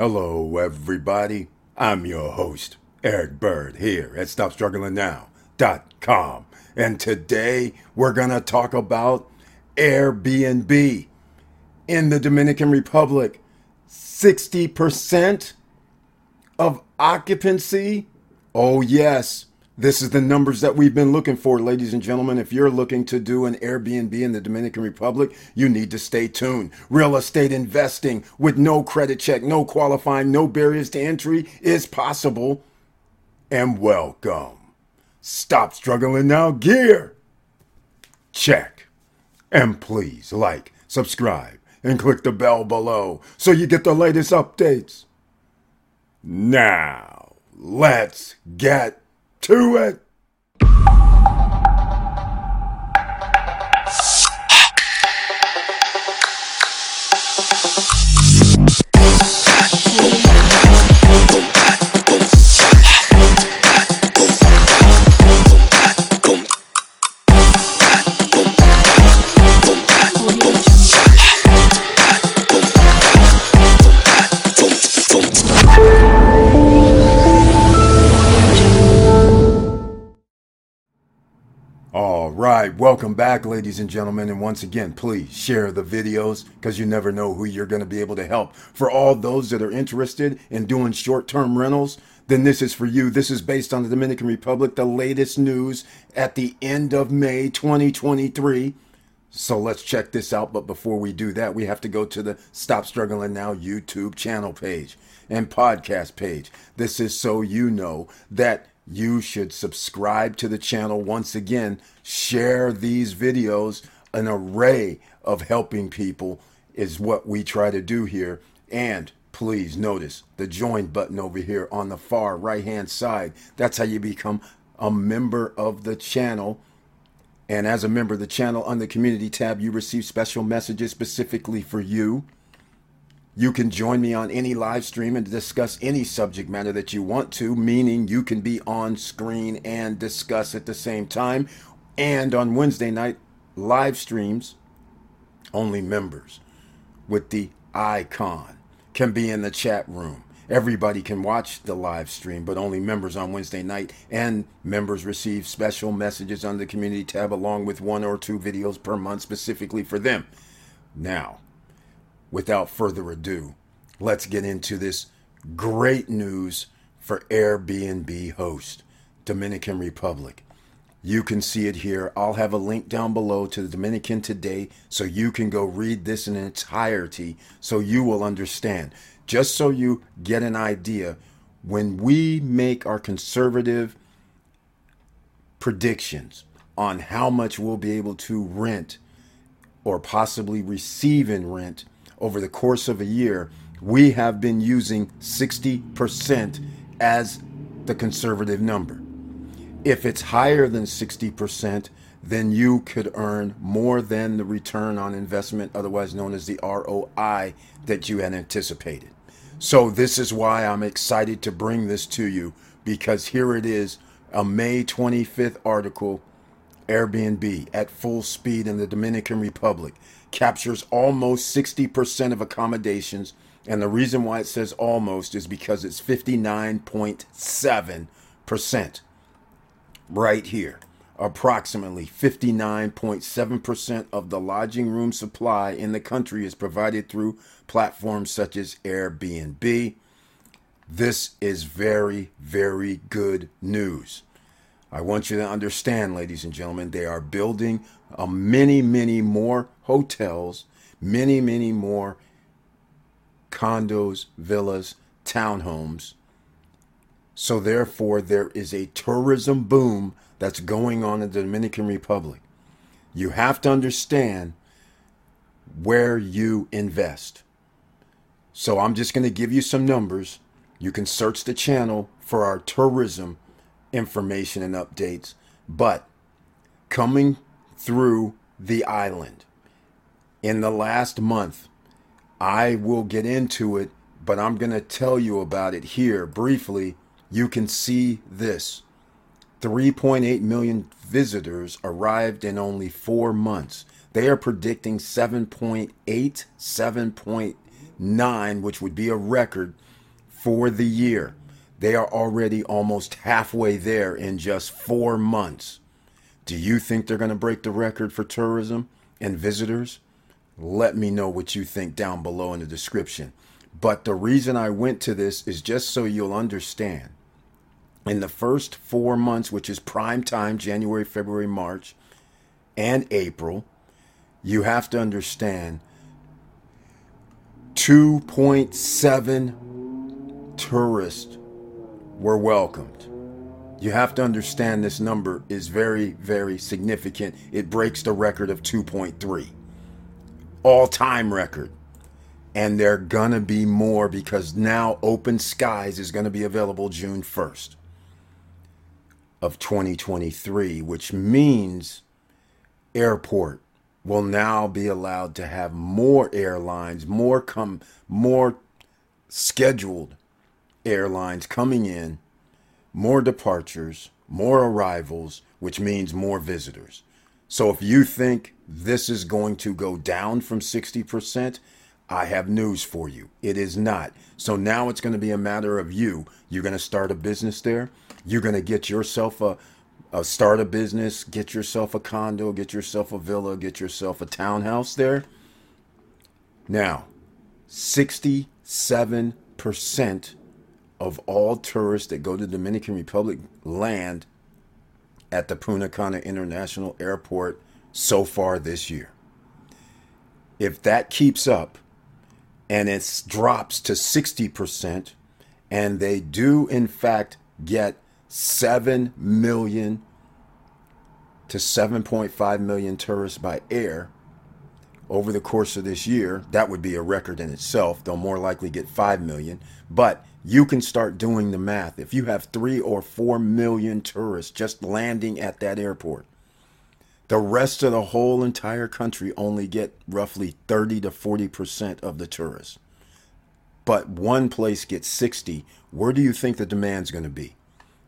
Hello, everybody. I'm your host, Eric Bird, here at StopStrugglingNow.com. And today we're going to talk about Airbnb in the Dominican Republic. 60% of occupancy? Oh, yes. This is the numbers that we've been looking for, ladies and gentlemen. If you're looking to do an Airbnb in the Dominican Republic, you need to stay tuned. Real estate investing with no credit check, no qualifying, no barriers to entry is possible. And welcome. Stop struggling now, gear. Check. And please like, subscribe, and click the bell below so you get the latest updates. Now, let's get to it. Right, welcome back, ladies and gentlemen. And once again, please share the videos because you never know who you're going to be able to help. For all those that are interested in doing short term rentals, then this is for you. This is based on the Dominican Republic, the latest news at the end of May 2023. So let's check this out. But before we do that, we have to go to the Stop Struggling Now YouTube channel page and podcast page. This is so you know that you should subscribe to the channel. Once again, share these videos. An array of helping people is what we try to do here. And please notice the join button over here on the far right hand side. That's how you become a member of the channel. And as a member of the channel, on the community tab, you receive special messages specifically for you. You can join me on any live stream and discuss any subject matter that you want to, meaning you can be on screen and discuss at the same time. And on Wednesday night, live streams, only members with the icon can be in the chat room. Everybody can watch the live stream, but only members on Wednesday night. And members receive special messages on the community tab along with one or two videos per month specifically for them. Now, without further ado, let's get into this great news for Airbnb host, Dominican Republic. You can see it here. I'll have a link down below to the Dominican Today so you can go read this in entirety so you will understand. Just so you get an idea, when we make our conservative predictions on how much we'll be able to rent or possibly receive in rent over the course of a year, we have been using 60% as the conservative number. If it's higher than 60%, then you could earn more than the return on investment, otherwise known as the ROI, that you had anticipated. So, this is why I'm excited to bring this to you because here it is a May 25th article Airbnb at full speed in the Dominican Republic captures almost 60% of accommodations. And the reason why it says almost is because it's 59.7% right here. Approximately 59.7% of the lodging room supply in the country is provided through platforms such as Airbnb. This is very, very good news. I want you to understand, ladies and gentlemen, they are building a many, many more hotels, many, many more condos, villas, townhomes. So, therefore, there is a tourism boom that's going on in the Dominican Republic. You have to understand where you invest. So, I'm just going to give you some numbers. You can search the channel for our tourism information and updates. But coming through the island in the last month, I will get into it, but I'm going to tell you about it here briefly. You can see this 3.8 million visitors arrived in only four months. They are predicting 7.8, 7.9 which would be a record for the year. They are already almost halfway there in just four months. Do you think they're going to break the record for tourism and visitors? Let me know what you think down below in the description. But the reason I went to this is just so you'll understand. In the first four months, which is prime time January, February, March, and April, you have to understand 2.7 tourists were welcomed. You have to understand this number is very, very significant. It breaks the record of 2.3, all time record. And they're going to be more because now Open Skies is going to be available June 1st of 2023, which means airport will now be allowed to have more airlines, more come more scheduled airlines coming in, more departures, more arrivals, which means more visitors. So if you think this is going to go down from 60%, I have news for you. It is not. So now it's going to be a matter of you. You're going to start a business there. You're going to get yourself a start a business, get yourself a condo, get yourself a villa, get yourself a townhouse there. Now, 67% of all tourists that go to Dominican Republic land at the Punta Cana International Airport so far this year. If that keeps up and it drops to 60%, and they do in fact get 7 million to 7.5 million tourists by air over the course of this year. That would be a record in itself. They'll more likely get 5 million. But you can start doing the math. If you have 3 or 4 million tourists just landing at that airport, the rest of the whole entire country only get roughly 30 to 40% of the tourists. But one place gets 60. Where do you think the demand's going to be?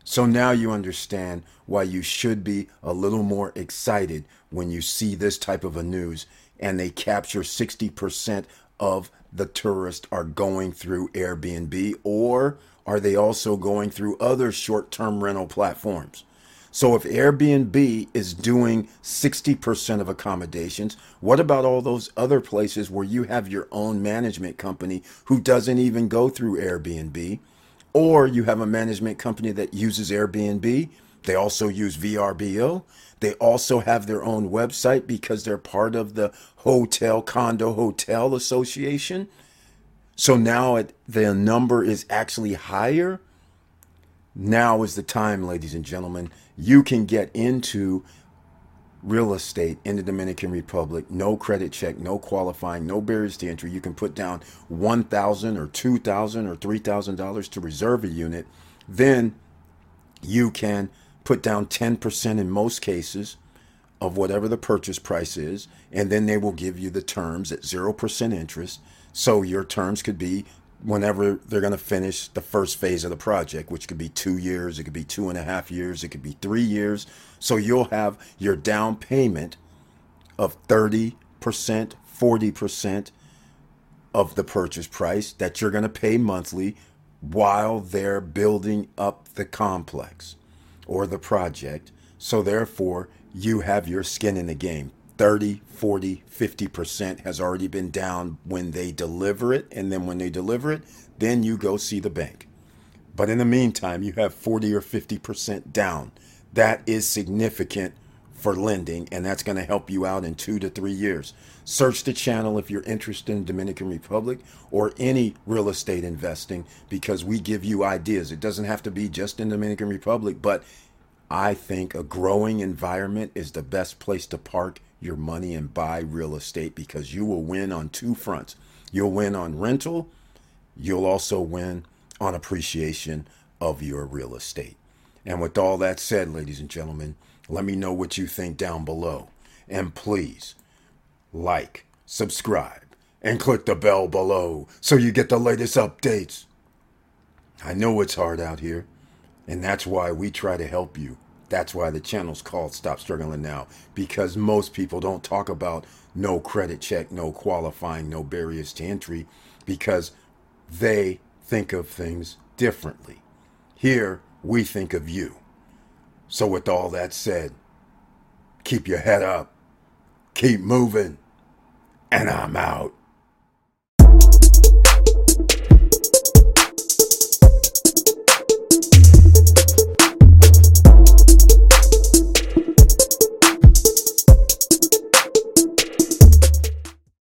So now you understand why you should be a little more excited when you see this type of a news and they capture 60% of the tourists are going through Airbnb or are they also going through other short-term rental platforms? So if Airbnb is doing 60% of accommodations, what about all those other places where you have your own management company who doesn't even go through Airbnb? Or you have a management company that uses Airbnb. They also use VRBO. They also have their own website because they're part of the Hotel Condo Hotel Association. So now it, the number is actually higher. Now is the time, ladies and gentlemen. You can get into real estate in the Dominican Republic, no credit check, no qualifying, no barriers to entry. You can put down 1,000 or 2,000 or three thousand dollars to reserve a unit. Then you can put down ten percent in most cases of whatever the purchase price is, and then they will give you the terms at zero percent interest. So your terms could be whenever they're going to finish the first phase of the project, which could be two years, it could be two and a half years, it could be three years. So you'll have your down payment of 30%, 40% of the purchase price that you're going to pay monthly while they're building up the complex or the project. So therefore, you have your skin in the game. 30, 40, 50% has already been down when they deliver it. And then when they deliver it, then you go see the bank. But in the meantime, you have 40 or 50% down. That is significant for lending, and that's going to help you out in two to three years. Search the channel if you're interested in Dominican Republic or any real estate investing because we give you ideas. It doesn't have to be just in Dominican Republic, but I think a growing environment is the best place to park your money and buy real estate because you will win on two fronts. You'll win on rental, you'll also win on appreciation of your real estate. And with all that said, ladies and gentlemen, let me know what you think down below. And please like, subscribe, and click the bell below so you get the latest updates. I know it's hard out here, and that's why we try to help you. That's why the channel's called Stop Struggling Now, because most people don't talk about no credit check, no qualifying, no barriers to entry. because they think of things differently. Here, we think of you. So, with all that said, keep your head up, keep moving, and I'm out.